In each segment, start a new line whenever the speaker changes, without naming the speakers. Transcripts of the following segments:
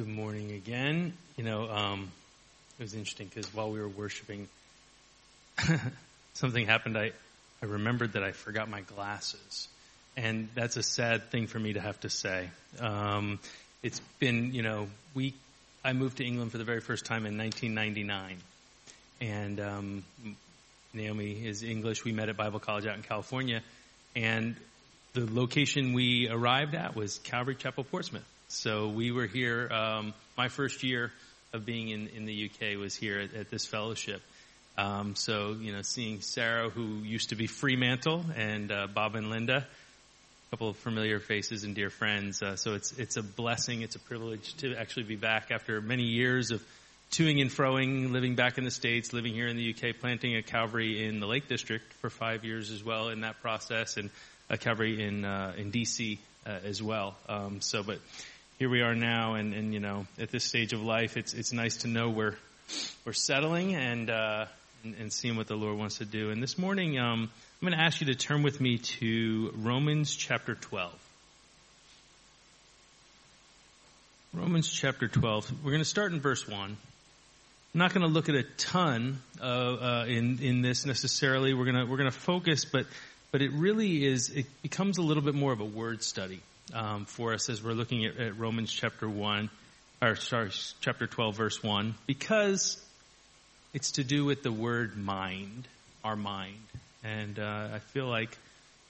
Good morning again. You know, um, it was interesting because while we were worshiping, something happened. I, I remembered that I forgot my glasses. And that's a sad thing for me to have to say. Um, it's been, you know, we, I moved to England for the very first time in 1999. And um, Naomi is English. We met at Bible College out in California. And the location we arrived at was Calvary Chapel, Portsmouth. So we were here, um, my first year of being in, in the UK was here at, at this fellowship. Um, so, you know, seeing Sarah, who used to be Fremantle, and uh, Bob and Linda, a couple of familiar faces and dear friends. Uh, so it's it's a blessing, it's a privilege to actually be back after many years of toing and froing, living back in the States, living here in the UK, planting a Calvary in the Lake District for five years as well in that process, and a Calvary in uh, in DC uh, as well. Um, so, but here we are now, and, and you know, at this stage of life, it's it's nice to know we're we're settling and uh, and, and, seeing what the Lord wants to do. And this morning, um, I'm going to ask you to turn with me to Romans chapter 12. Romans chapter 12. We're going to start in verse 1. I'm not going to look at a ton uh, uh, in in this necessarily. We're to we're to focus, but but it really is. It becomes a little bit more of a word study um, for us as we're looking at, at, Romans chapter 1, or sorry, chapter 12, verse 1, because it's to do with the word mind, our mind. And uh, I feel like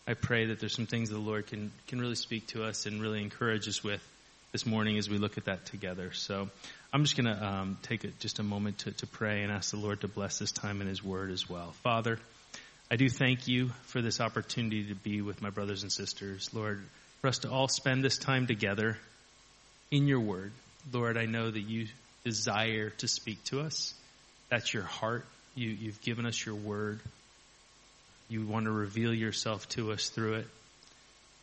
I pray that there's some things the Lord can, can really speak to us and really encourage us with this morning as we look at that together. So I'm just going to um, take a, just a moment to, to pray and ask the Lord to bless this time in His Word as well. Father, I do thank you for this opportunity to be with my brothers and sisters. Lord, for us to all spend this time together in your word. Lord, I know that you desire to speak to us. That's your heart. You, you've given us your word. You want to reveal yourself to us through it.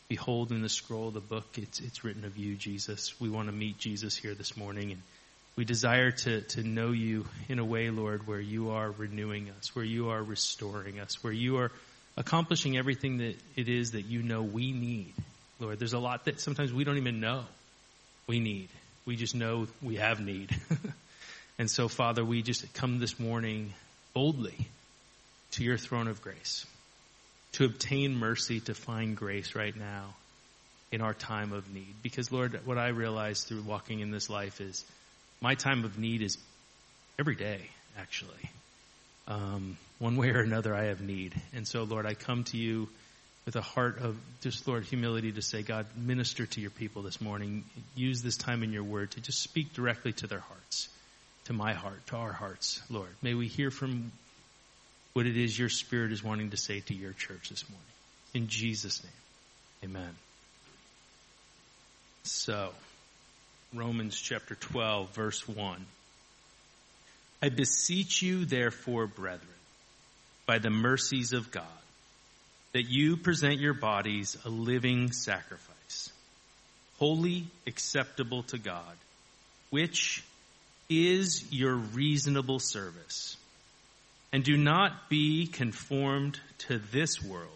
Behold, in the scroll of the book, it's, it's written of you, Jesus. We want to meet Jesus here this morning, and we desire to, to know you in a way, Lord, where you are renewing us, where you are restoring us, where you are accomplishing everything that it is that you know we need Lord. There's a lot that sometimes we don't even know we need. We just know we have need. and so, Father, we just come this morning boldly to your throne of grace to obtain mercy, to find grace right now in our time of need. Because, Lord, what I realize through walking in this life is my time of need is every day, actually. Um, one way or another, I have need. And so, Lord, I come to you with a heart of just, Lord, humility to say, God, minister to your people this morning. Use this time in your word to just speak directly to their hearts, to my heart, to our hearts, Lord. May we hear from what it is your spirit is wanting to say to your church this morning. In Jesus' name, amen. So, Romans chapter 12, verse 1. I beseech you, therefore, brethren, by the mercies of God, that you present your bodies a living sacrifice, holy, acceptable to God, which is your reasonable service. And do not be conformed to this world,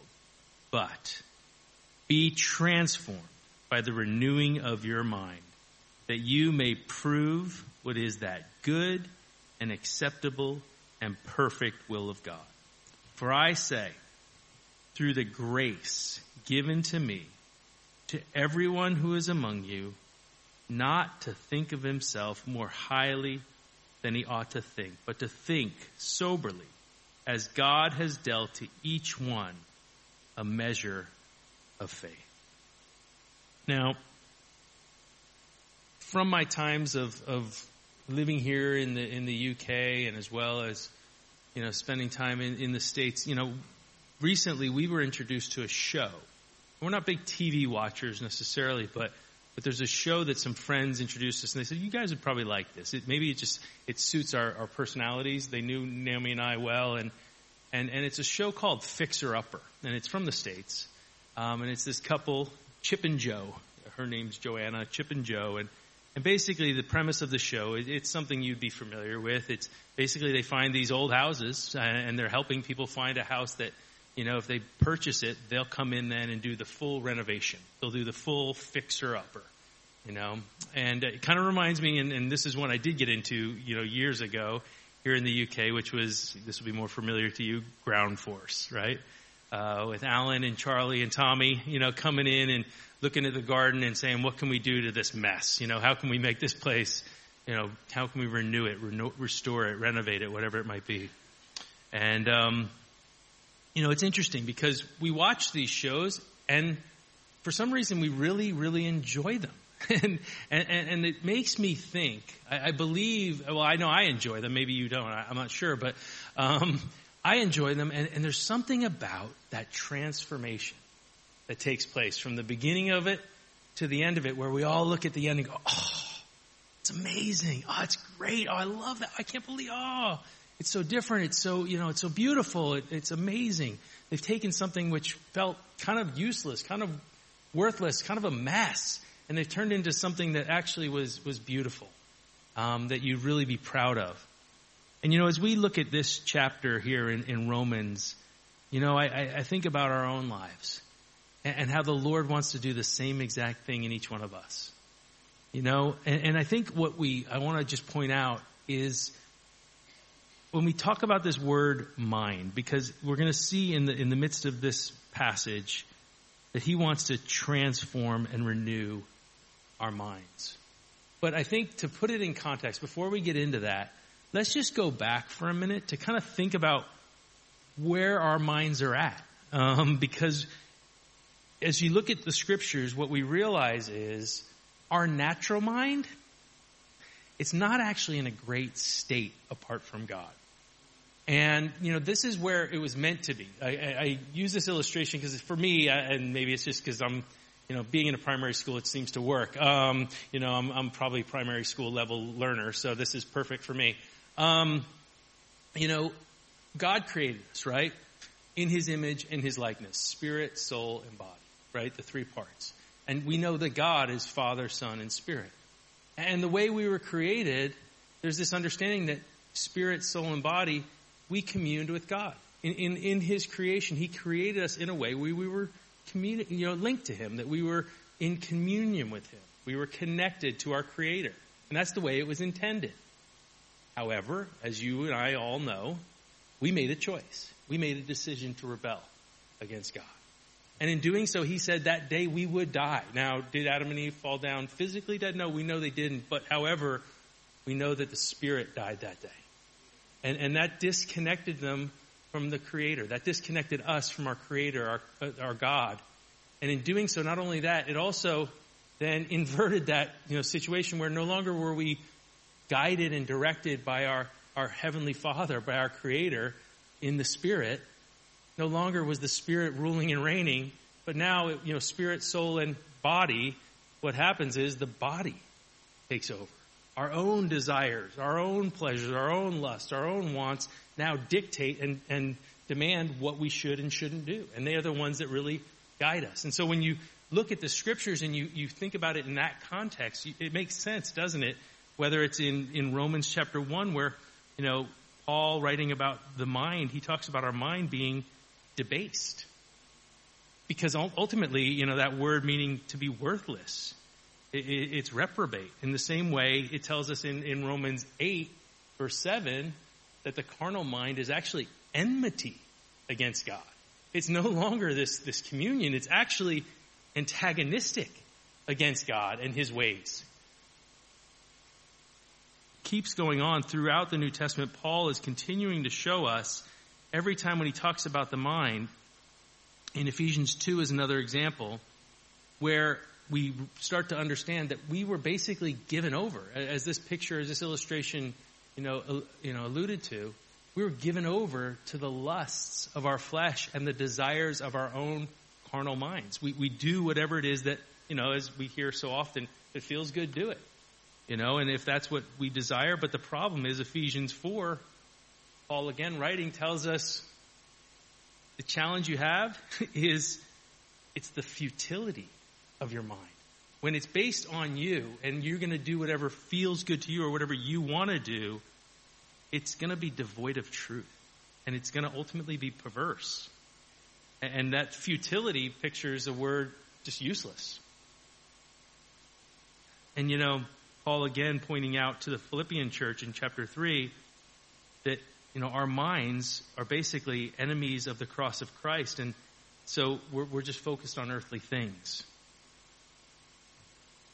but be transformed by the renewing of your mind, that you may prove what is that good and acceptable and perfect will of God. For I say, through the grace given to me to everyone who is among you, not to think of himself more highly than he ought to think, but to think soberly, as God has dealt to each one a measure of faith. Now, from my times of, of living here in the in the UK and as well as you know spending time in, in the states, you know recently we were introduced to a show. We're not big TV watchers necessarily, but but there's a show that some friends introduced us, and they said, "You guys would probably like this. It, maybe it just it suits our, our personalities." They knew Naomi and I well, and and and it's a show called Fixer Upper, and it's from the states, um, and it's this couple, Chip and Jo. Her name's Joanna, Chip and Jo, and and basically the premise of the show, it, it's something you'd be familiar with. It's basically they find these old houses, and, and they're helping people find a house that you know, if they purchase it, they'll come in then and do the full renovation. They'll do the full fixer upper. you know, and it kind of reminds me, and, and this is one I did get into, you know, years ago here in the UK, which was, this will be more familiar to you, ground force, right? Uh, with Alan and Charlie and Tommy, you know, coming in and looking at the garden and saying, what can we do to this mess? You know, how can we make this place, you know, how can we renew it, restore it, renovate it, whatever it might be. And, um, you know, it's interesting because we watch these shows and for some reason we really, really enjoy them. and, and, and it makes me think, I, I, believe, well, I know I enjoy them. Maybe you don't. I, am not sure, but, um, I enjoy them. And, and there's something about that transformation that takes place from the beginning of it to the end of it where we all look at the end and go, oh, it's amazing. Oh, it's great. Oh, I love that. I can't believe, oh, it's so different. It's so, you know, it's so beautiful. It, it's amazing. They've taken something which felt kind of useless, kind of worthless, kind of a mess, and they've turned into something that actually was, was beautiful, um, that you'd really be proud of. And you know, as we look at this chapter here in, in Romans, you know, I, I, think about our own lives and, how the Lord wants to do the same exact thing in each one of us. You know, and, and I think what we, I want to just point out is when we talk about this word mind, because we're going to see in the, in the midst of this passage that he wants to transform and renew our minds. But I think to put it in context, before we get into that, let's just go back for a minute to kind of think about where our minds are at. Um, because as you look at the scriptures, what we realize is our natural mind, it's not actually in a great state apart from God. And, you know, this is where it was meant to be. I, I, I use this illustration because for me, and maybe it's just because I'm, you know, being in a primary school, it seems to work. Um, you know, I'm, I'm probably primary school level learner, so this is perfect for me. Um, you know, God created us, right? In His image and His likeness, spirit, soul, and body, right? The three parts. And we know that God is Father, Son, and Spirit. And the way we were created, there's this understanding that spirit, soul, and body, we communed with God. In, in, in His creation, He created us in a way where we were communi- you know, linked to Him, that we were in communion with Him. We were connected to our Creator. And that's the way it was intended. However, as you and I all know, we made a choice. We made a decision to rebel against God. And in doing so, he said that day we would die. Now, did Adam and Eve fall down physically dead? No, we know they didn't. But however, we know that the spirit died that day. And, and that disconnected them from the Creator. That disconnected us from our Creator, our, uh, our God. And in doing so, not only that, it also then inverted that you know, situation where no longer were we guided and directed by our, our Heavenly Father, by our Creator in the Spirit. No longer was the Spirit ruling and reigning, but now, you know, spirit, soul, and body, what happens is the body takes over. Our own desires, our own pleasures, our own lusts, our own wants now dictate and, and demand what we should and shouldn't do. And they are the ones that really guide us. And so when you look at the scriptures and you, you think about it in that context, it makes sense, doesn't it? whether it's in, in Romans chapter 1 where, you know, Paul writing about the mind, he talks about our mind being debased. Because ultimately, you know, that word meaning to be worthless, it, it, it's reprobate. In the same way, it tells us in, in Romans 8, verse 7, that the carnal mind is actually enmity against God. It's no longer this, this communion, it's actually antagonistic against God and his ways keeps going on throughout the New Testament. Paul is continuing to show us every time when he talks about the mind. In Ephesians 2 is another example where we start to understand that we were basically given over, as this picture, as this illustration, you know, you know, alluded to. We were given over to the lusts of our flesh and the desires of our own carnal minds. We, we do whatever it is that, you know, as we hear so often, it feels good, do it. You know, and if that's what we desire, but the problem is Ephesians 4, Paul again writing tells us the challenge you have is it's the futility of your mind. When it's based on you and you're going to do whatever feels good to you or whatever you want to do, it's going to be devoid of truth. And it's going to ultimately be perverse. And that futility pictures a word just useless. And you know, Paul again pointing out to the Philippian church in chapter 3 that, you know, our minds are basically enemies of the cross of Christ. And so we're, we're just focused on earthly things.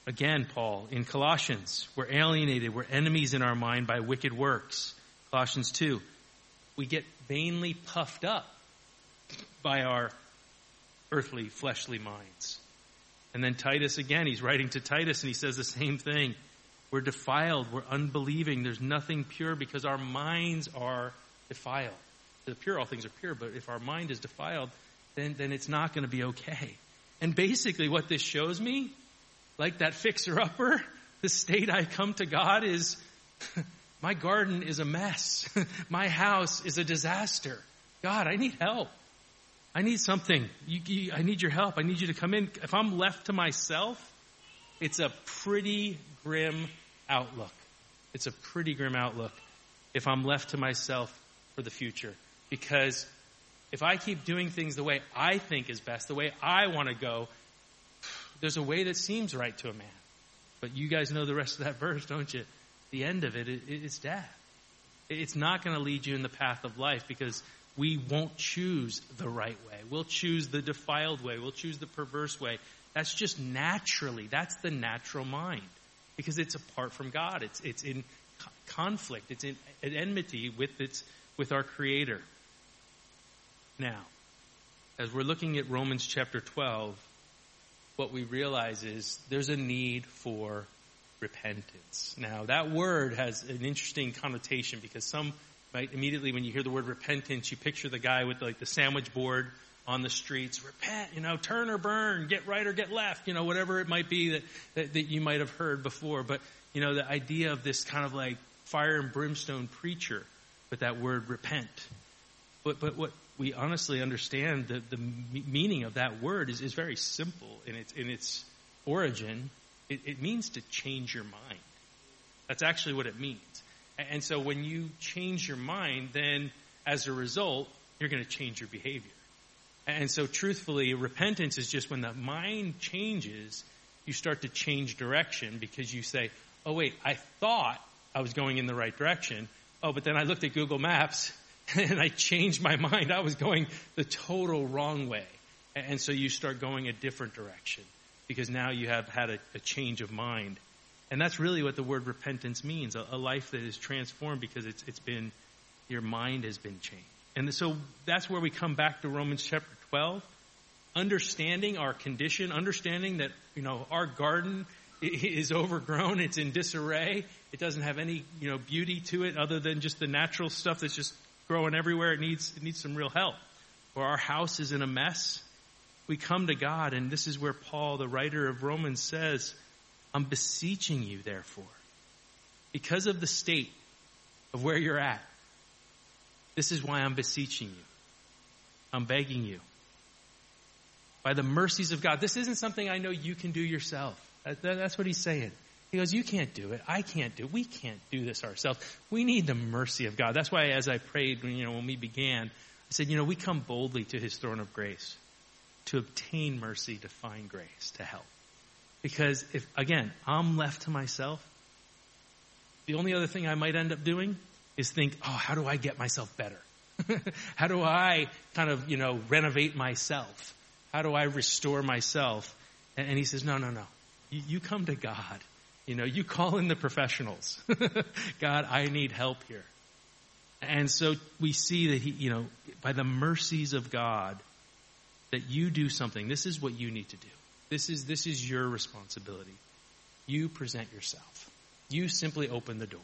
Again, Paul, in Colossians, we're alienated, we're enemies in our mind by wicked works. Colossians 2, we get vainly puffed up by our earthly, fleshly minds. And then Titus again, he's writing to Titus and he says the same thing. We're defiled, we're unbelieving, there's nothing pure because our minds are defiled. The pure, all things are pure, but if our mind is defiled, then, then it's not going to be okay. And basically what this shows me, like that fixer upper, the state I come to God is, my garden is a mess. my house is a disaster. God, I need help. I need something. You, you, I need your help. I need you to come in. If I'm left to myself, it's a pretty grim outlook. It's a pretty grim outlook if I'm left to myself for the future. Because if I keep doing things the way I think is best, the way I want to go, there's a way that seems right to a man. But you guys know the rest of that verse, don't you? The end of it is death. It's not going to lead you in the path of life because we won't choose the right way. We'll choose the defiled way. We'll choose the perverse way. That's just naturally, that's the natural mind because it's apart from God. It's, it's in conflict. It's in enmity with its, with our creator. Now, as we're looking at Romans chapter 12, what we realize is there's a need for repentance. Now, that word has an interesting connotation because some might immediately, when you hear the word repentance, you picture the guy with like the sandwich board on the streets, repent, you know, turn or burn, get right or get left, you know, whatever it might be that, that, that you might have heard before. But, you know, the idea of this kind of like fire and brimstone preacher with that word repent. But, but what we honestly understand the, the meaning of that word is, is very simple in its, in its origin. It, it means to change your mind. That's actually what it means. And so when you change your mind, then as a result, you're going to change your behavior. And so truthfully, repentance is just when the mind changes, you start to change direction because you say, oh wait, I thought I was going in the right direction. Oh, but then I looked at Google Maps and I changed my mind. I was going the total wrong way. And so you start going a different direction because now you have had a, a change of mind. And that's really what the word repentance means, a, a life that is transformed because it's, it's been, your mind has been changed. And so that's where we come back to Romans chapter 12, understanding our condition, understanding that, you know, our garden is overgrown, it's in disarray, it doesn't have any, you know, beauty to it other than just the natural stuff that's just growing everywhere. It needs, it needs some real help. Or our house is in a mess. We come to God, and this is where Paul, the writer of Romans, says, I'm beseeching you, therefore, because of the state of where you're at. This is why I'm beseeching you. I'm begging you by the mercies of God. This isn't something I know you can do yourself. That's what he's saying. He goes, you can't do it. I can't do it. We can't do this ourselves. We need the mercy of God. That's why as I prayed, you know, when we began, I said, you know, we come boldly to his throne of grace to obtain mercy, to find grace, to help. Because if, again, I'm left to myself, the only other thing I might end up doing is think, oh, how do I get myself better? how do I kind of, you know, renovate myself? How do I restore myself? And, he says, no, no, no. You, you come to God. You know, you call in the professionals. God, I need help here. And so we see that he, you know, by the mercies of God, that you do something. This is what you need to do. This is, this is your responsibility. You present yourself. You simply open the door.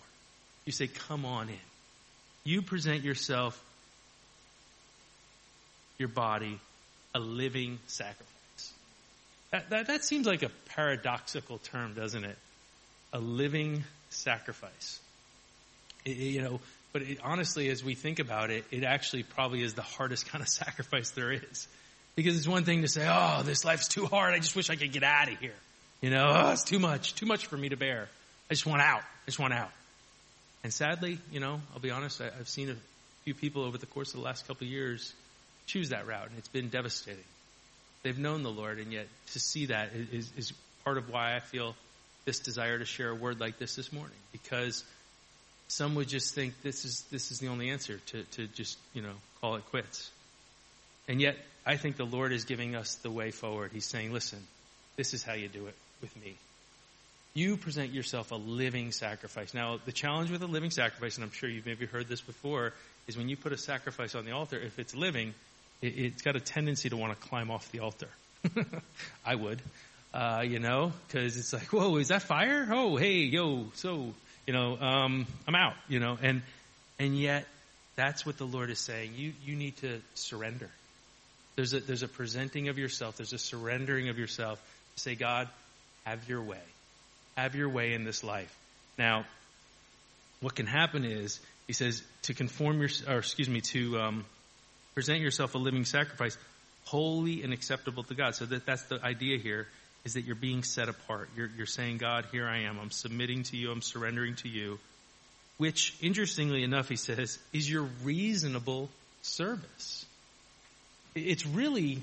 You say, come on in. You present yourself, your body, a living sacrifice. That, that, that seems like a paradoxical term, doesn't it? A living sacrifice. It, you know, but it, honestly, as we think about it, it actually probably is the hardest kind of sacrifice there is. Because it's one thing to say, oh, this life's too hard. I just wish I could get out of here. You know, oh, it's too much, too much for me to bear. I just want out. I just want out. And sadly, you know, I'll be honest, I, have seen a few people over the course of the last couple years choose that route, and it's been devastating. They've known the Lord, and yet to see that is, is part of why I feel this desire to share a word like this this morning because some would just think this is this is the only answer to, to just you know call it quits. And yet, I think the Lord is giving us the way forward. He's saying, "Listen, this is how you do it with me. You present yourself a living sacrifice." Now, the challenge with a living sacrifice, and I'm sure you've maybe heard this before, is when you put a sacrifice on the altar, if it's living, it, has got a tendency to want to climb off the altar. I would, uh, you know, because it's like, whoa, is that fire? Oh, hey, yo, so you know, um, I'm out, you know, and and yet that's what the Lord is saying. You you need to surrender. There's a there's a presenting of yourself. There's a surrendering of yourself say, God, have your way, have your way in this life. Now, what can happen is he says to conform your, or excuse me, to um, present yourself a living sacrifice, holy and acceptable to God. So that that's the idea here is that you're being set apart. You're, you're saying, God, here I am. I'm submitting to you. I'm surrendering to you. Which, interestingly enough, he says, is your reasonable service. It's really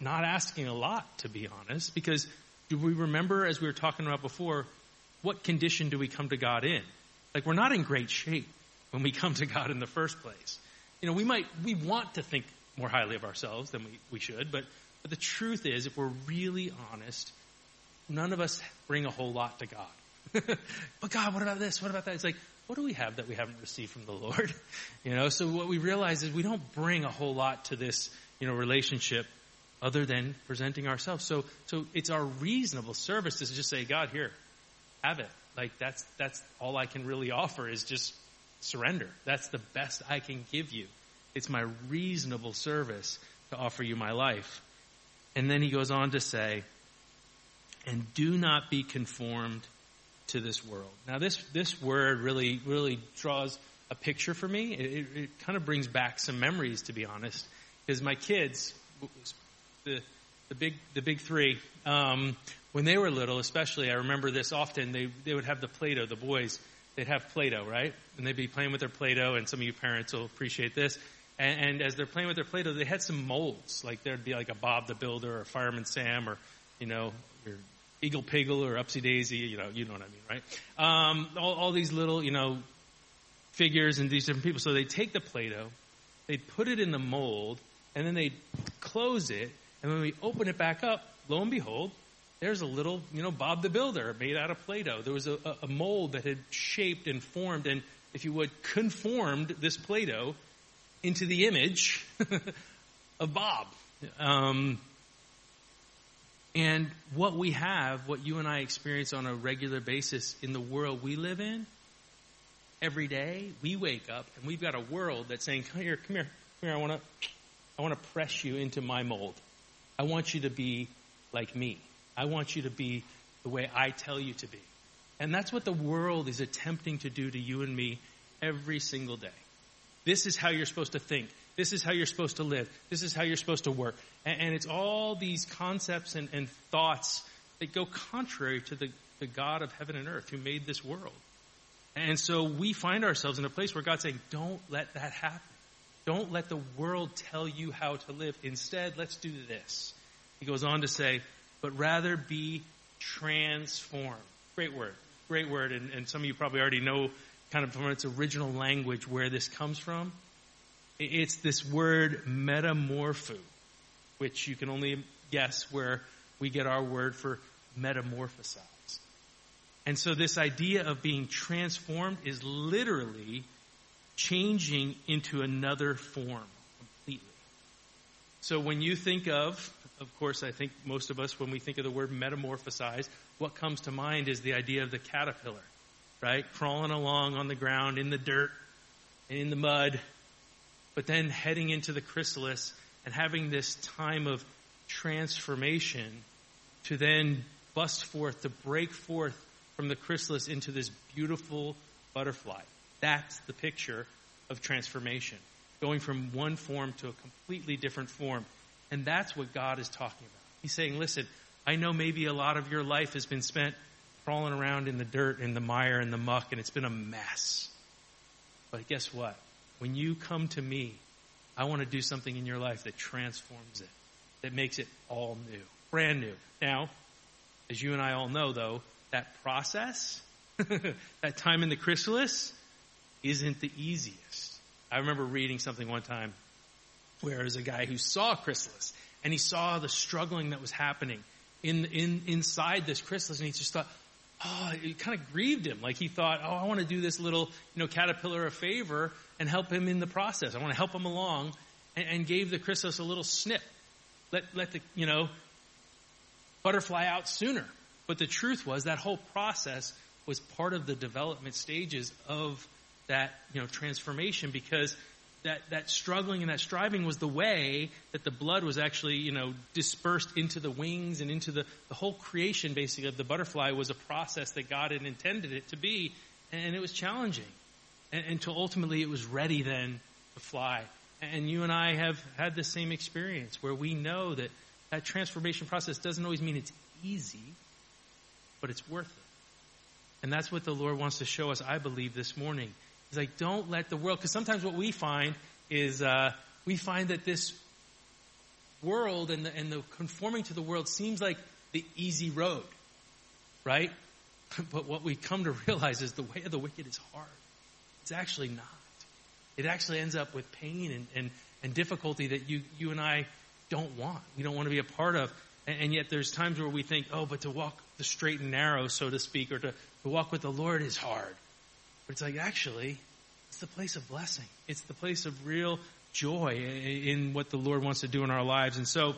not asking a lot, to be honest, because do we remember, as we were talking about before, what condition do we come to God in? Like, we're not in great shape when we come to God in the first place. You know, we might, we want to think more highly of ourselves than we, we should, but but the truth is, if we're really honest, none of us bring a whole lot to God. but God, what about this? What about that? It's like, what do we have that we haven't received from the Lord? You know, so what we realize is we don't bring a whole lot to this, you know, relationship other than presenting ourselves. So, so it's our reasonable service to just say, God, here, have it. Like that's, that's all I can really offer is just surrender. That's the best I can give you. It's my reasonable service to offer you my life. And then he goes on to say, and do not be conformed to this world. Now this, this word really, really draws a picture for me. It, it, it kind of brings back some memories, to be honest, because my kids, the, the big, the big three, um, when they were little, especially, I remember this often, they, they would have the Play-Doh, the boys, they'd have Play-Doh, right? And they'd be playing with their Play-Doh, and some of you parents will appreciate this. And, and as they're playing with their Play-Doh, they had some molds. Like there'd be like a Bob the Builder or Fireman Sam or, you know, your Igglepiggle or Upsy Daisy, you know, you know what I mean, right? Um, all, all these little, you know, figures and these different people. So they take the Play-Doh, they'd put it in the mold, and then they'd close it, and when we open it back up, lo and behold, there's a little, you know, Bob the Builder made out of Play-Doh. There was a, a mold that had shaped and formed and, if you would, conformed this Play-Doh into the image of Bob. Um, and what we have, what you and I experience on a regular basis in the world we live in, every day we wake up and we've got a world that's saying, "Come here, come here, come here. I want to, I want to press you into my mold. I want you to be like me. I want you to be the way I tell you to be." And that's what the world is attempting to do to you and me every single day. This is how you're supposed to think. This is how you're supposed to live. This is how you're supposed to work. And, and it's all these concepts and, and, thoughts that go contrary to the, the God of heaven and earth who made this world. And so we find ourselves in a place where God's saying, don't let that happen. Don't let the world tell you how to live. Instead, let's do this. He goes on to say, but rather be transformed. Great word. Great word. And, and some of you probably already know kind of from its original language where this comes from. It's this word metamorpho, which you can only guess where we get our word for metamorphosize. And so this idea of being transformed is literally changing into another form. So when you think of, of course, I think most of us, when we think of the word metamorphosize, what comes to mind is the idea of the caterpillar right? Crawling along on the ground in the dirt and in the mud, but then heading into the chrysalis and having this time of transformation to then bust forth, to break forth from the chrysalis into this beautiful butterfly. That's the picture of transformation. Going from one form to a completely different form. And that's what God is talking about. He's saying, listen, I know maybe a lot of your life has been spent crawling around in the dirt and the mire and the muck and it's been a mess. But guess what? When you come to me, I want to do something in your life that transforms it, that makes it all new, brand new. Now, as you and I all know though, that process, that time in the chrysalis, isn't the easiest. I remember reading something one time where there was a guy who saw chrysalis and he saw the struggling that was happening in, in, inside this chrysalis and he just thought, oh, it kind of grieved him. Like he thought, oh, I want to do this little, you know, caterpillar a favor and help him in the process. I want to help him along and, and gave the chrysalis a little snip. Let, let the, you know, butterfly out sooner. But the truth was that whole process was part of the development stages of that, you know, transformation because that, that struggling and that striving was the way that the blood was actually, you know, dispersed into the wings and into the, the whole creation basically of the butterfly was a process that God had intended it to be. And it was challenging. And, until ultimately it was ready then to fly. And you and I have had the same experience where we know that that transformation process doesn't always mean it's easy, but it's worth it. And that's what the Lord wants to show us, I believe, this morning. He's like, don't let the world, because sometimes what we find is uh, we find that this world and the, and the conforming to the world seems like the easy road, right? But what we come to realize is the way of the wicked is hard. It's actually not. It actually ends up with pain and, and, and difficulty that you, you and I don't want. We don't want to be a part of. And, and yet there's times where we think, oh, but to walk the straight and narrow, so to speak, or to, to walk with the Lord is hard. It's like, actually, it's the place of blessing. It's the place of real joy in what the Lord wants to do in our lives. And so,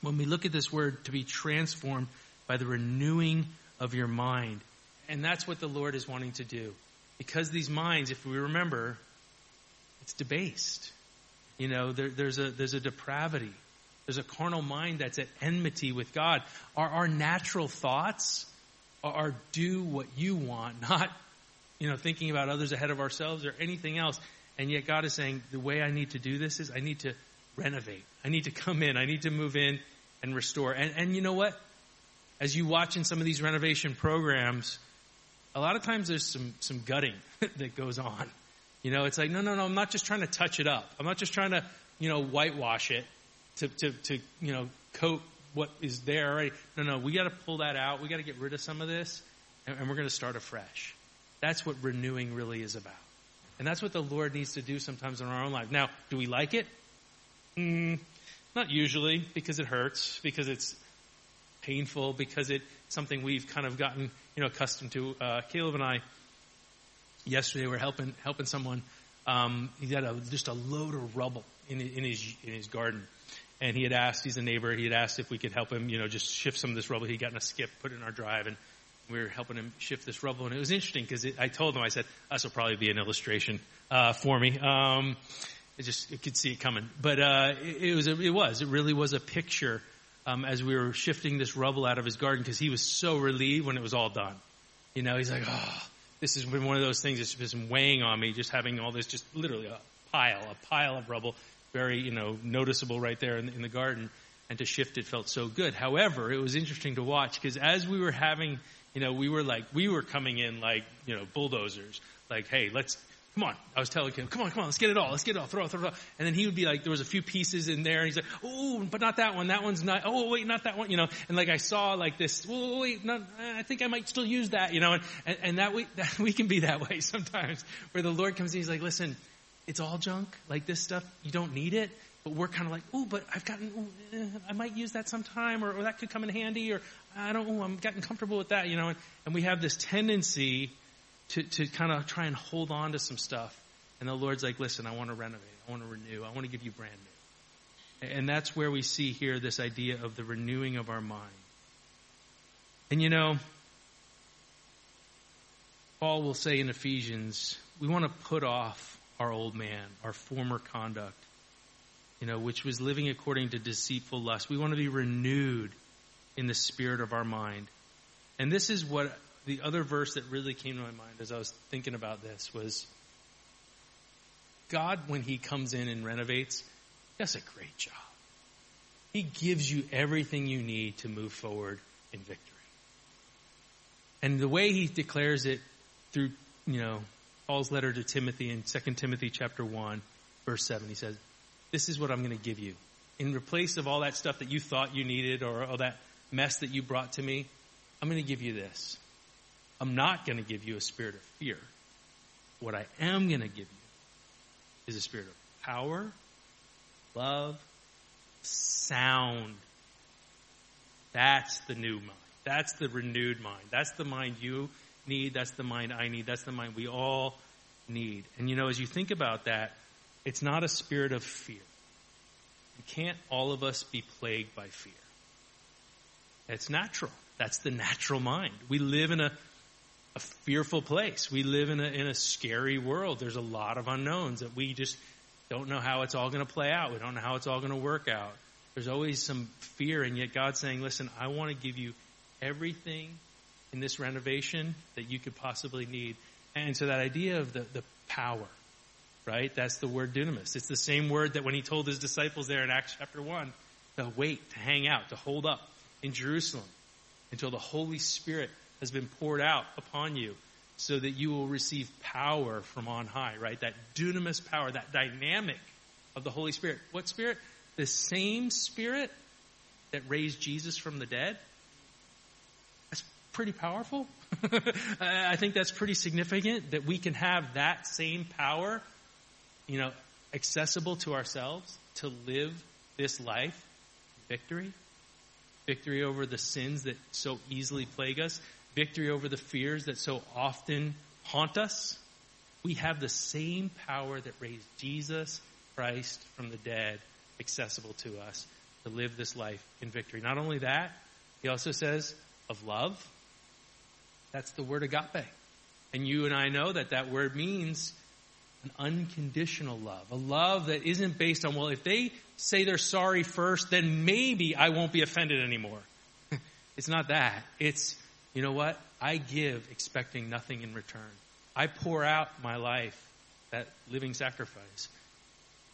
when we look at this word, to be transformed by the renewing of your mind, and that's what the Lord is wanting to do. Because these minds, if we remember, it's debased. You know, there, there's a there's a depravity. There's a carnal mind that's at enmity with God. Our, our natural thoughts are, are do what you want, not you know, thinking about others ahead of ourselves or anything else. And yet God is saying, the way I need to do this is I need to renovate. I need to come in. I need to move in and restore. And, and you know what? As you watch in some of these renovation programs, a lot of times there's some, some gutting that goes on. You know, it's like, no, no, no, I'm not just trying to touch it up. I'm not just trying to, you know, whitewash it to, to, to you know, coat what is there already. No, no, we got to pull that out. We got to get rid of some of this, and, and we're going to start afresh. That's what renewing really is about. And that's what the Lord needs to do sometimes in our own life. Now, do we like it? Mm, not usually, because it hurts, because it's painful, because it's something we've kind of gotten, you know, accustomed to. Uh, Caleb and I, yesterday, were helping helping someone. Um, he had a, just a load of rubble in, in his in his garden, and he had asked. He's a neighbor. He had asked if we could help him, you know, just shift some of this rubble. He'd gotten a skip, put it in our drive, and we were helping him shift this rubble, and it was interesting because I told him, I said, "This will probably be an illustration uh, for me." Um, I just I could see it coming, but uh, it, it, was a, it was it really was a picture um, as we were shifting this rubble out of his garden because he was so relieved when it was all done. You know, he's like, "Oh, this has been one of those things that's been weighing on me, just having all this, just literally a pile, a pile of rubble, very you know noticeable right there in, in the garden." And to shift it felt so good. However, it was interesting to watch because as we were having you know, we were like, we were coming in like, you know, bulldozers. Like, hey, let's, come on. I was telling him, come on, come on, let's get it all. Let's get it all. Throw it, throw it all. And then he would be like, there was a few pieces in there. And he's like, oh, but not that one. That one's not, oh, wait, not that one. You know, and like I saw like this, oh, wait, not, I think I might still use that, you know, and, and, and that we, that we can be that way sometimes where the Lord comes in, he's like, listen, it's all junk. Like this stuff, you don't need it but we're kind of like, oh, but I've gotten, ooh, eh, I might use that sometime, or, or, that could come in handy, or I don't, oh, I'm getting comfortable with that, you know, and, and we have this tendency to, to kind of try and hold on to some stuff. And the Lord's like, listen, I want to renovate, I want to renew, I want to give you brand new. And that's where we see here this idea of the renewing of our mind. And you know, Paul will say in Ephesians, we want to put off our old man, our former conduct you know, which was living according to deceitful lust. We want to be renewed in the spirit of our mind. And this is what the other verse that really came to my mind as I was thinking about this was God, when He comes in and renovates, does a great job. He gives you everything you need to move forward in victory. And the way He declares it through, you know, Paul's letter to Timothy in 2 Timothy chapter 1, verse 7, he says, this is what I'm going to give you. In replace of all that stuff that you thought you needed or all that mess that you brought to me, I'm going to give you this. I'm not going to give you a spirit of fear. What I am going to give you is a spirit of power, love, sound. That's the new mind. That's the renewed mind. That's the mind you need. That's the mind I need. That's the mind we all need. And you know, as you think about that, it's not a spirit of fear. You can't all of us be plagued by fear. It's natural. That's the natural mind. We live in a, a fearful place. We live in a, in a scary world. There's a lot of unknowns that we just don't know how it's all going to play out. We don't know how it's all going to work out. There's always some fear, and yet God's saying, listen, I want to give you everything in this renovation that you could possibly need. And so that idea of the, the power, right? That's the word dunamis. It's the same word that when he told his disciples there in Acts chapter 1 to wait, to hang out, to hold up in Jerusalem until the Holy Spirit has been poured out upon you so that you will receive power from on high, right? That dunamis power, that dynamic of the Holy Spirit. What Spirit? The same Spirit that raised Jesus from the dead. That's pretty powerful. I think that's pretty significant that we can have that same power, you know, accessible to ourselves to live this life victory. Victory over the sins that so easily plague us victory over the fears that so often haunt us. We have the same power that raised Jesus Christ from the dead accessible to us to live this life in victory. Not only that, he also says of love. That's the word agape. And you and I know that that word means an unconditional love, a love that isn't based on, well, if they say they're sorry first, then maybe I won't be offended anymore. it's not that. It's you know what? I give expecting nothing in return. I pour out my life, that living sacrifice,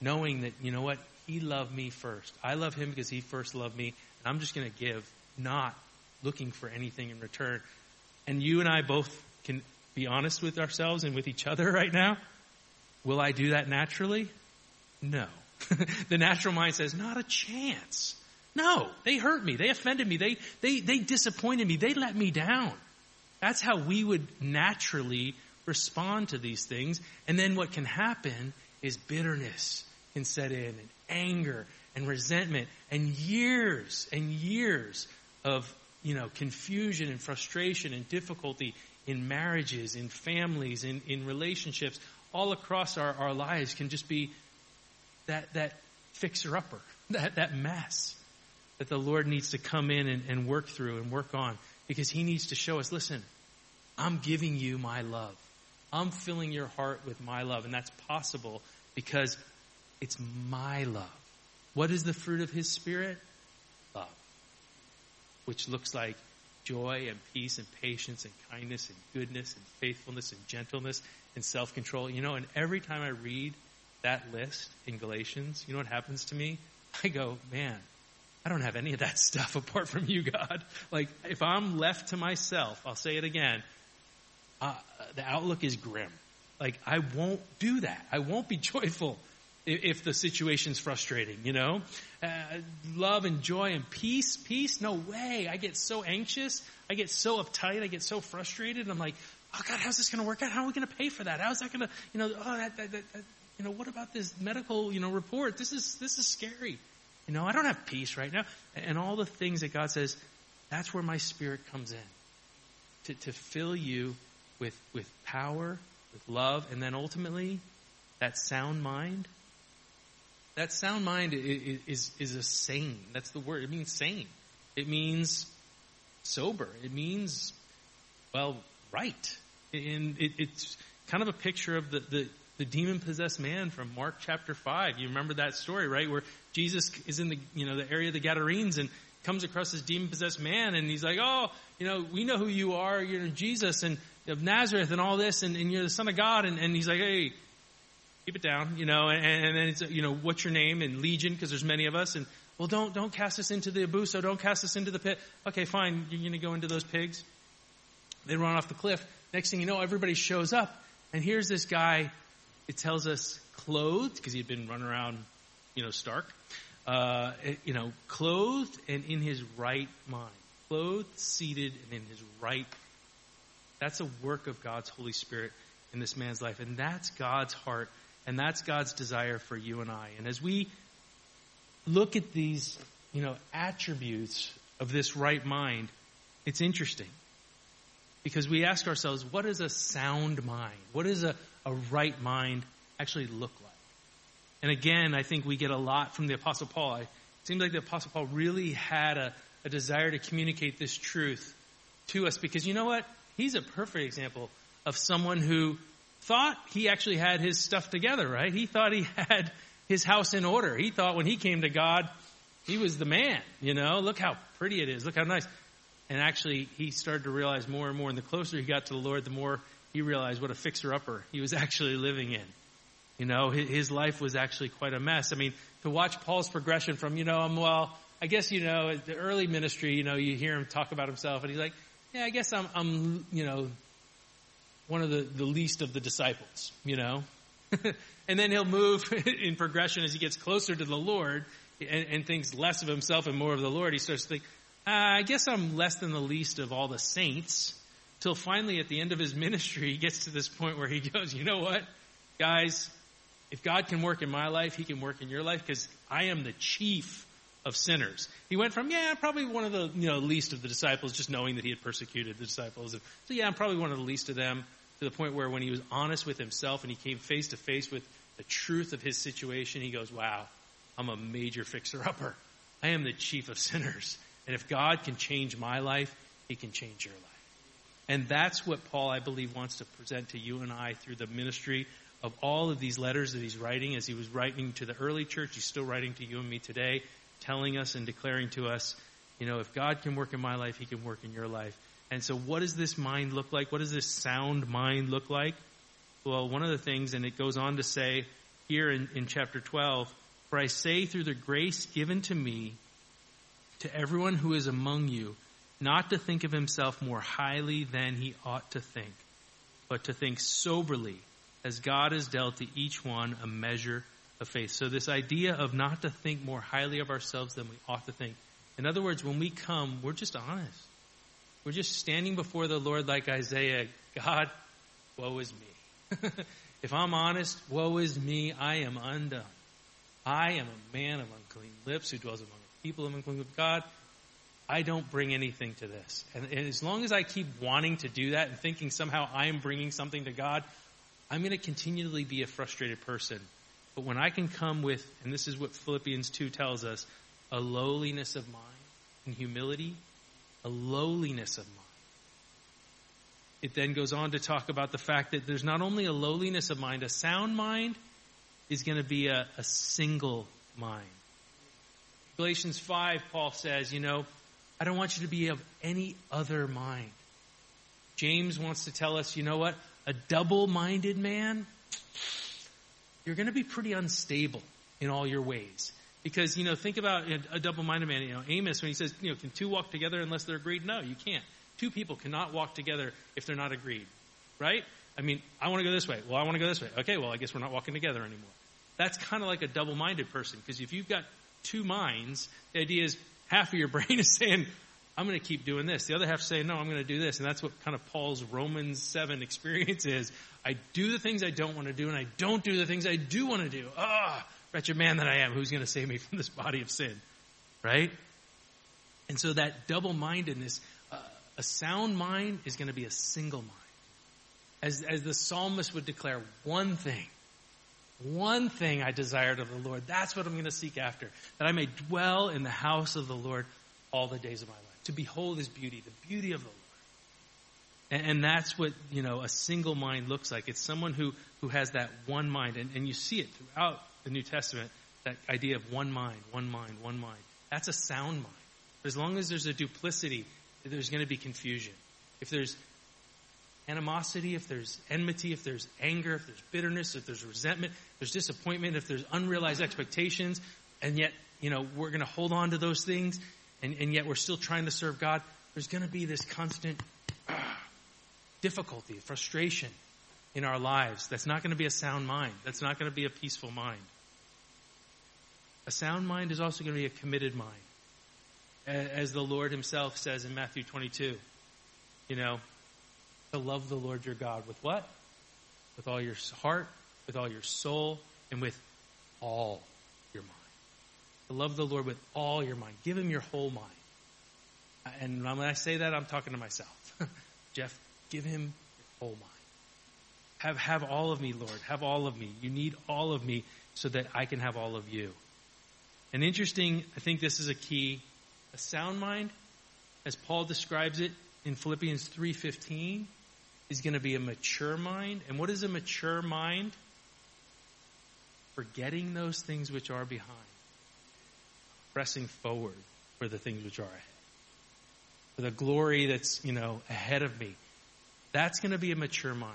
knowing that, you know what? He loved me first. I love him because he first loved me. And I'm just going to give, not looking for anything in return. And you and I both can be honest with ourselves and with each other right now. Will I do that naturally? No. the natural mind says, not a chance. No, they hurt me. They offended me. They, they, they disappointed me. They let me down. That's how we would naturally respond to these things. And then what can happen is bitterness can set in and anger and resentment and years and years of, you know, confusion and frustration and difficulty in marriages, in families, in, in relationships, all across our, our lives can just be that, that fixer upper, that, that mess that the Lord needs to come in and, and work through and work on because He needs to show us, listen, I'm giving you my love. I'm filling your heart with my love. And that's possible because it's my love. What is the fruit of His Spirit? Love. Which looks like joy and peace and patience and kindness and goodness and faithfulness and gentleness and self control. You know, and every time I read that list in Galatians, you know what happens to me? I go, man, I don't have any of that stuff apart from you, God. Like, if I'm left to myself, I'll say it again, uh, the outlook is grim. Like, I won't do that. I won't be joyful if, if the situation's frustrating, you know? Uh, love and joy and peace, peace, no way. I get so anxious. I get so uptight. I get so frustrated. I'm like, oh God, how's this going to work out? How are we going to pay for that? How's that going to, you know, oh, that, that, that, you know, what about this medical, you know, report? This is, this is scary. You know, I don't have peace right now. And all the things that God says, that's where my spirit comes in. To, to fill you with, with power, with love, and then ultimately, that sound mind. That sound mind is, is, is a sane. That's the word. It means sane. It means sober. It means, well, right. And it, it's kind of a picture of the, the, the demon possessed man from Mark chapter 5. You remember that story, right? Where Jesus is in the, you know, the area of the Gadarenes and comes across this demon possessed man and he's like, oh, you know, we know who you are. You're Jesus and of Nazareth and all this and, and you're the son of God. And, and he's like, hey, keep it down, you know, and, and then it's, you know, what's your name? And Legion, because there's many of us. And, well, don't, don't cast us into the abuso. Don't cast us into the pit. Okay, fine. You're going to go into those pigs. They run off the cliff. Next thing you know, everybody shows up. And here's this guy it tells us clothed, because he had been running around, you know, stark, uh, you know, clothed and in his right mind. clothed, seated, and in his right. That's a work of God's Holy Spirit in this man's life. And that's God's heart. And that's God's desire for you and I. And as we look at these, you know, attributes of this right mind, it's interesting. Because we ask ourselves, what is a sound mind? What does a, a right mind actually look like? And again, I think we get a lot from the Apostle Paul. It seems like the Apostle Paul really had a, a desire to communicate this truth to us because you know what? He's a perfect example of someone who thought he actually had his stuff together, right? He thought he had his house in order. He thought when he came to God, he was the man, you know? Look how pretty it is. Look how nice. And actually, he started to realize more and more, and the closer he got to the Lord, the more he realized what a fixer-upper he was actually living in. You know, his life was actually quite a mess. I mean, to watch Paul's progression from, you know, I'm, well, I guess, you know, the early ministry, you know, you hear him talk about himself, and he's like, yeah, I guess I'm, I'm, you know, one of the, the least of the disciples, you know? and then he'll move in progression as he gets closer to the Lord and, and thinks less of himself and more of the Lord. He starts to think, Uh, I guess I'm less than the least of all the saints. Till finally at the end of his ministry, he gets to this point where he goes, you know what? Guys, if God can work in my life, he can work in your life because I am the chief of sinners. He went from, yeah, I'm probably one of the, you know, least of the disciples, just knowing that he had persecuted the disciples. So yeah, I'm probably one of the least of them to the point where when he was honest with himself and he came face to face with the truth of his situation, he goes, wow, I'm a major fixer upper. I am the chief of sinners. And if God can change my life, he can change your life. And that's what Paul, I believe, wants to present to you and I through the ministry of all of these letters that he's writing. As he was writing to the early church, he's still writing to you and me today telling us and declaring to us, you know, if God can work in my life, He can work in your life. And so, what does this mind look like? What does this sound mind look like? Well, one of the things, and it goes on to say here in, in chapter 12, For I say through the grace given to me, to everyone who is among you, not to think of himself more highly than he ought to think, but to think soberly, as God has dealt to each one a measure of faith. So this idea of not to think more highly of ourselves than we ought to think. In other words, when we come, we're just honest. We're just standing before the Lord like Isaiah, God, woe is me. if I'm honest, woe is me, I am undone. I am a man of unclean lips who dwells among people unclean lips. God, I don't bring anything to this. And, and as long as I keep wanting to do that and thinking somehow I am bringing something to God, I'm going to continually be a frustrated person but when I can come with, and this is what Philippians 2 tells us, a lowliness of mind and humility, a lowliness of mind. It then goes on to talk about the fact that there's not only a lowliness of mind, a sound mind is going to be a, a single mind. Galatians 5, Paul says, you know, I don't want you to be of any other mind. James wants to tell us, you know what? A double minded man you're going to be pretty unstable in all your ways. Because, you know, think about a double-minded man, you know, Amos, when he says, you know, can two walk together unless they're agreed? No, you can't. Two people cannot walk together if they're not agreed. Right? I mean, I want to go this way. Well, I want to go this way. Okay, well, I guess we're not walking together anymore. That's kind of like a double-minded person, because if you've got two minds, the idea is half of your brain is saying, I'm going to keep doing this. The other half saying, no, I'm going to do this. And that's what kind of Paul's Romans 7 experience is. I do the things I don't want to do, and I don't do the things I do want to do. Ah, wretched man that I am. Who's going to save me from this body of sin? Right? And so that double mindedness, uh, a sound mind is going to be a single mind. As, as the psalmist would declare, one thing, one thing I desired of the Lord. That's what I'm going to seek after. That I may dwell in the house of the Lord all the days of my life to behold his beauty, the beauty of the Lord. And, and, that's what, you know, a single mind looks like. It's someone who, who has that one mind. And, and you see it throughout the New Testament, that idea of one mind, one mind, one mind. That's a sound mind. But as long as there's a duplicity, there's going to be confusion. If there's animosity, if there's enmity, if there's anger, if there's bitterness, if there's resentment, if there's disappointment, if there's unrealized expectations, and yet, you know, we're going to hold on to those things, and, and yet we're still trying to serve God, there's going to be this constant difficulty, frustration in our lives. That's not going to be a sound mind. That's not going to be a peaceful mind. A sound mind is also going to be a committed mind. as the Lord himself says in Matthew 22. You know, to love the Lord your God with what? With all your heart, with all your soul, and with all your mind. To love the Lord with all your mind. Give him your whole mind. And when I say that, I'm talking to myself. Jeff, give him your whole mind. Have, have all of me, Lord. Have all of me. You need all of me so that I can have all of you. And interesting, I think this is a key. A sound mind, as Paul describes it in Philippians 3.15, is going to be a mature mind. And what is a mature mind? Forgetting those things which are behind. Pressing forward for the things which are ahead. For the glory that's, you know, ahead of me. That's going to be a mature mind.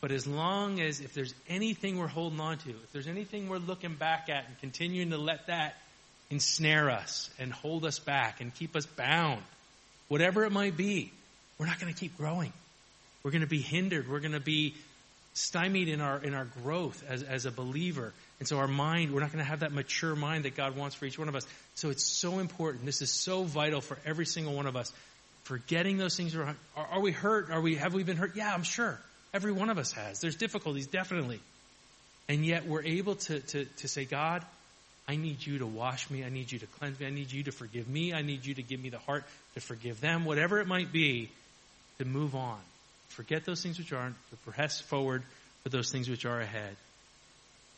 But as long as, if there's anything we're holding on to, if there's anything we're looking back at and continuing to let that ensnare us and hold us back and keep us bound, whatever it might be, we're not going to keep growing. We're going to be hindered. We're going to be stymied in our, in our growth as, as a believer. And so our mind, we're not going to have that mature mind that God wants for each one of us. So it's so important. This is so vital for every single one of us. Forgetting those things. Are, are we hurt? Are we, have we been hurt? Yeah, I'm sure. Every one of us has. There's difficulties, definitely. And yet we're able to, to, to say, God, I need you to wash me. I need you to cleanse me. I need you to forgive me. I need you to give me the heart to forgive them. Whatever it might be, to move on. Forget those things which aren't, to press forward for those things which are ahead.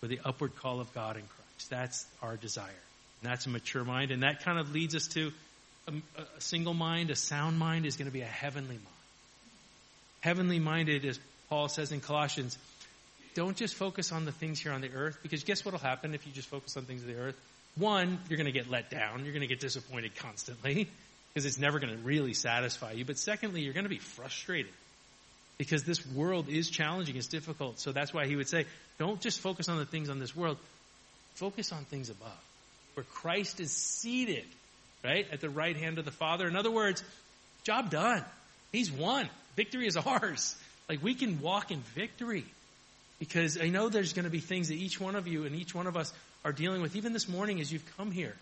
For the upward call of God in Christ. That's our desire. And that's a mature mind. And that kind of leads us to a, a single mind, a sound mind is going to be a heavenly mind. Heavenly minded is Paul says in Colossians, don't just focus on the things here on the earth, because guess what will happen if you just focus on things of the earth? One, you're going to get let down. You're going to get disappointed constantly, because it's never going to really satisfy you. But secondly, you're going to be frustrated, because this world is challenging, it's difficult. So that's why he would say, don't just focus on the things on this world, focus on things above, where Christ is seated, right, at the right hand of the Father. In other words, job done. He's won. Victory is ours. Like we can walk in victory because I know there's going to be things that each one of you and each one of us are dealing with, even this morning as you've come here.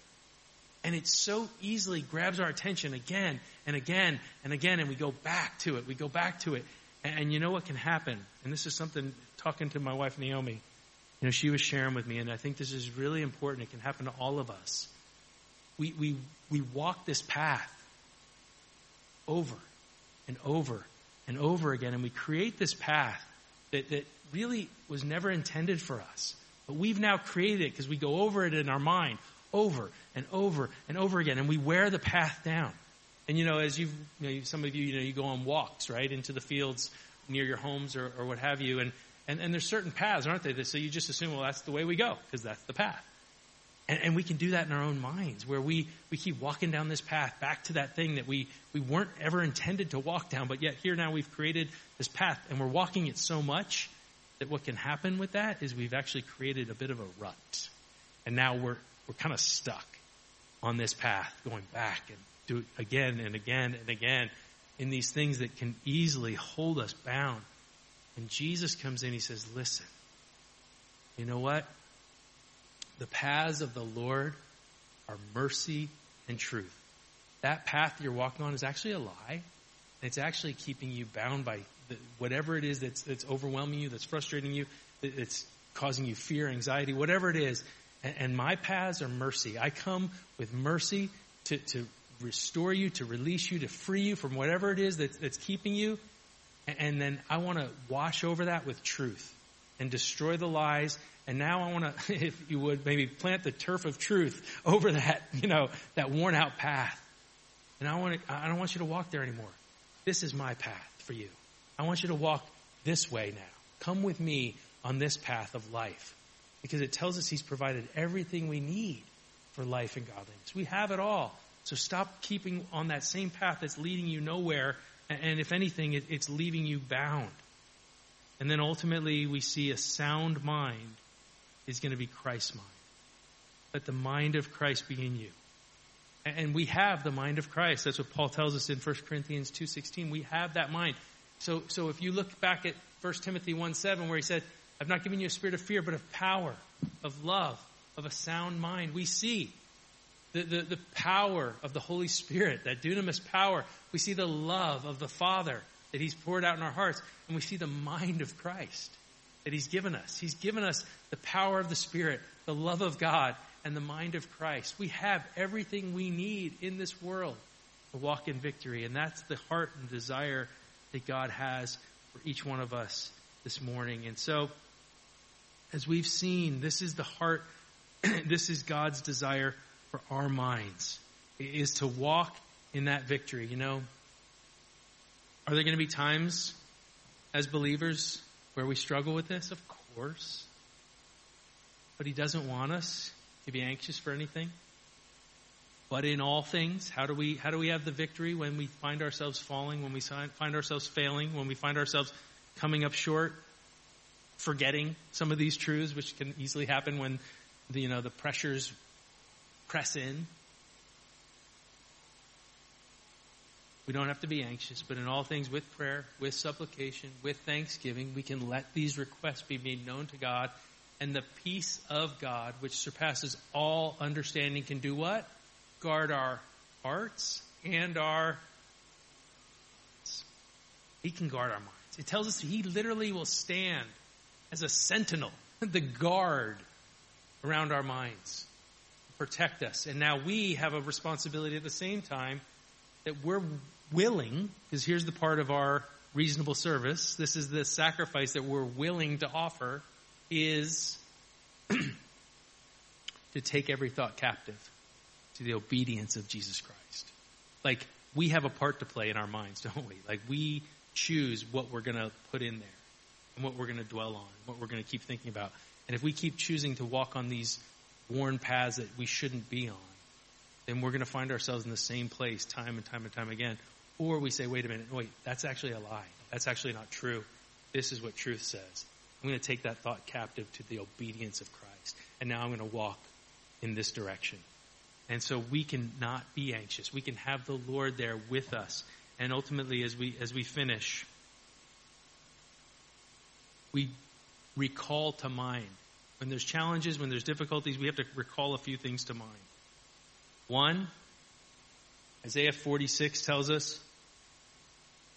And it so easily grabs our attention again and again and again, and we go back to it. We go back to it. And, you know what can happen? And this is something, talking to my wife Naomi, you know, she was sharing with me, and I think this is really important. It can happen to all of us. We, we, we walk this path over and over and over again. And we create this path that, that really was never intended for us. But we've now created it because we go over it in our mind over and over and over again. And we wear the path down. And you know, as you've, you know, some of you, you know, you go on walks, right, into the fields near your homes or, or what have you. And, and, and there's certain paths, aren't they? So you just assume, well, that's the way we go because that's the path. And, and, we can do that in our own minds, where we, we keep walking down this path back to that thing that we, we weren't ever intended to walk down, but yet here now we've created this path and we're walking it so much that what can happen with that is we've actually created a bit of a rut. And now we're, we're kind of stuck on this path, going back and do it again and again and again in these things that can easily hold us bound. And Jesus comes in, he says, listen, you know what? The paths of the Lord are mercy and truth. That path you're walking on is actually a lie. It's actually keeping you bound by the, whatever it is that's, that's overwhelming you, that's frustrating you, that's causing you fear, anxiety, whatever it is. And, and my paths are mercy. I come with mercy to, to restore you, to release you, to free you from whatever it is that's, that's keeping you. And, then I want to wash over that with truth and destroy the lies. And now I want to, if you would, maybe plant the turf of truth over that, you know, that worn out path. And I want to, I don't want you to walk there anymore. This is my path for you. I want you to walk this way now. Come with me on this path of life because it tells us he's provided everything we need for life and godliness. We have it all. So stop keeping on that same path that's leading you nowhere. And if anything, it's leaving you bound. And then ultimately, we see a sound mind is going to be Christ's mind. Let the mind of Christ be in you. And we have the mind of Christ. That's what Paul tells us in 1 Corinthians 2.16. We have that mind. So, so if you look back at 1 Timothy 1.7 where he said, I've not given you a spirit of fear, but of power, of love, of a sound mind, we see the, the, the power of the Holy Spirit, that dunamis power. We see the love of the Father that He's poured out in our hearts, and we see the mind of Christ that He's given us. He's given us the power of the Spirit, the love of God, and the mind of Christ. We have everything we need in this world to walk in victory, and that's the heart and desire that God has for each one of us this morning. And so, as we've seen, this is the heart, this is God's desire for our minds, is to walk in that victory. You know, are there going to be times as believers where we struggle with this? Of course. But He doesn't want us to be anxious for anything. But in all things, how do we how do we have the victory when we find ourselves falling, when we find ourselves failing, when we find ourselves coming up short, forgetting some of these truths, which can easily happen when the, you know the pressures press in. We don't have to be anxious, but in all things with prayer, with supplication, with thanksgiving, we can let these requests be made known to God. And the peace of God, which surpasses all understanding, can do what? Guard our hearts and our. He can guard our minds. It tells us he literally will stand as a sentinel, the guard around our minds, protect us. And now we have a responsibility at the same time that we're willing, because here's the part of our reasonable service, this is the sacrifice that we're willing to offer, is to take every thought captive to the obedience of Jesus Christ. Like, we have a part to play in our minds, don't we? Like, we choose what we're going to put in there and what we're going to dwell on, what we're going to keep thinking about. And if we keep choosing to walk on these worn paths that we shouldn't be on, then we're going to find ourselves in the same place time and time and time again. Or we say, wait a minute, wait, that's actually a lie. That's actually not true. This is what truth says. I'm going to take that thought captive to the obedience of Christ. And now I'm going to walk in this direction. And so we can not be anxious. We can have the Lord there with us. And ultimately, as we, as we finish, we recall to mind. When there's challenges, when there's difficulties, we have to recall a few things to mind. One, Isaiah 46 tells us,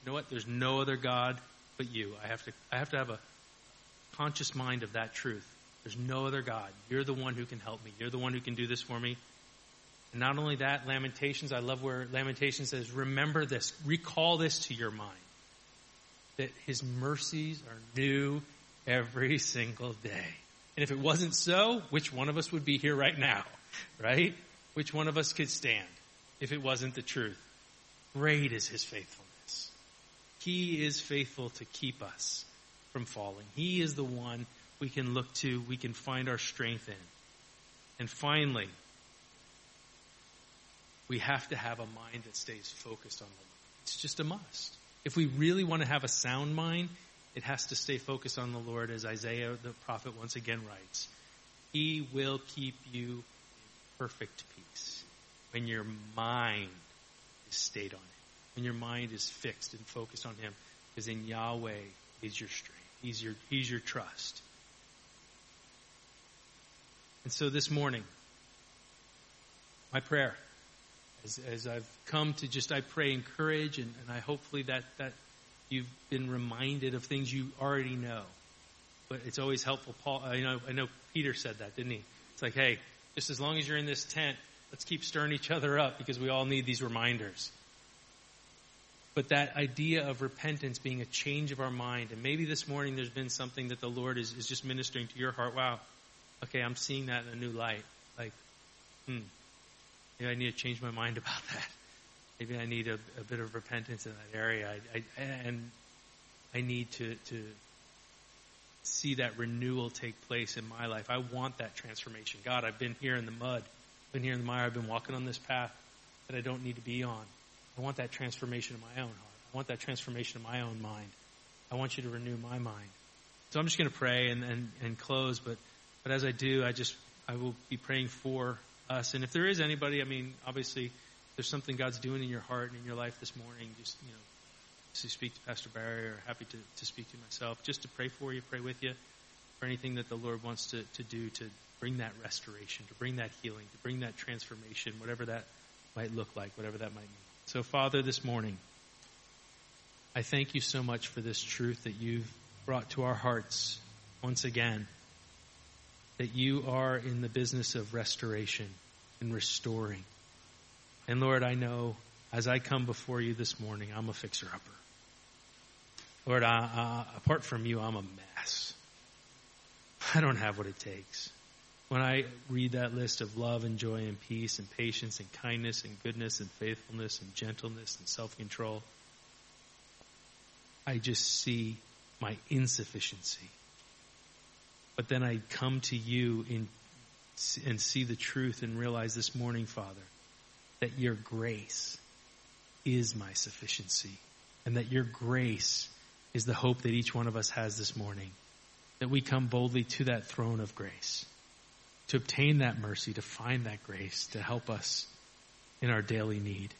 you know what? There's no other God but you. I have to, I have to have a conscious mind of that truth. There's no other God. You're the one who can help me. You're the one who can do this for me. And not only that, Lamentations, I love where Lamentations says, remember this, recall this to your mind. That his mercies are new every single day. And if it wasn't so, which one of us would be here right now? Right? Which one of us could stand if it wasn't the truth? Great is his faithfulness. He is faithful to keep us from falling. He is the one we can look to, we can find our strength in. And finally, we have to have a mind that stays focused on the Lord. It's just a must. If we really want to have a sound mind, it has to stay focused on the Lord, as Isaiah the prophet once again writes. He will keep you in perfect peace when your mind is stayed on Him, when your mind is fixed and focused on Him, because in Yahweh is your strength. He's your, he's your trust. And so this morning, my prayer as, as I've come to just, I pray, encourage, and, and I hopefully that, that you've been reminded of things you already know. But it's always helpful. Paul, I know, I know Peter said that, didn't he? It's like, hey, just as long as you're in this tent, let's keep stirring each other up because we all need these reminders. But that idea of repentance being a change of our mind, and maybe this morning there's been something that the Lord is, is just ministering to your heart. Wow, okay, I'm seeing that in a new light. Like, hmm, Maybe I need to change my mind about that. Maybe I need a, a bit of repentance in that area. I, I, and I need to, to see that renewal take place in my life. I want that transformation. God, I've been here in the mud, I've been here in the mire, I've been walking on this path that I don't need to be on. I want that transformation in my own heart. I want that transformation in my own mind. I want you to renew my mind. So I'm just going to pray and, and, and close, but, but as I do, I just, I will be praying for us. And if there is anybody, I mean, obviously, there's something God's doing in your heart and in your life this morning, just, you know, to speak to Pastor Barry or happy to, to speak to myself, just to pray for you, pray with you. for anything that the Lord wants to, to do to bring that restoration, to bring that healing, to bring that transformation, whatever that might look like, whatever that might mean. So, Father, this morning, I thank you so much for this truth that you've brought to our hearts once again. That you are in the business of restoration and restoring. And Lord, I know as I come before you this morning, I'm a fixer upper. Lord, I, I, apart from you, I'm a mess. I don't have what it takes. When I read that list of love and joy and peace and patience and kindness and goodness and faithfulness and gentleness and self-control, I just see my insufficiency. But then I come to you in, and see the truth and realize this morning, Father, that your grace is my sufficiency and that your grace is the hope that each one of us has this morning. That we come boldly to that throne of grace to obtain that mercy, to find that grace, to help us in our daily need.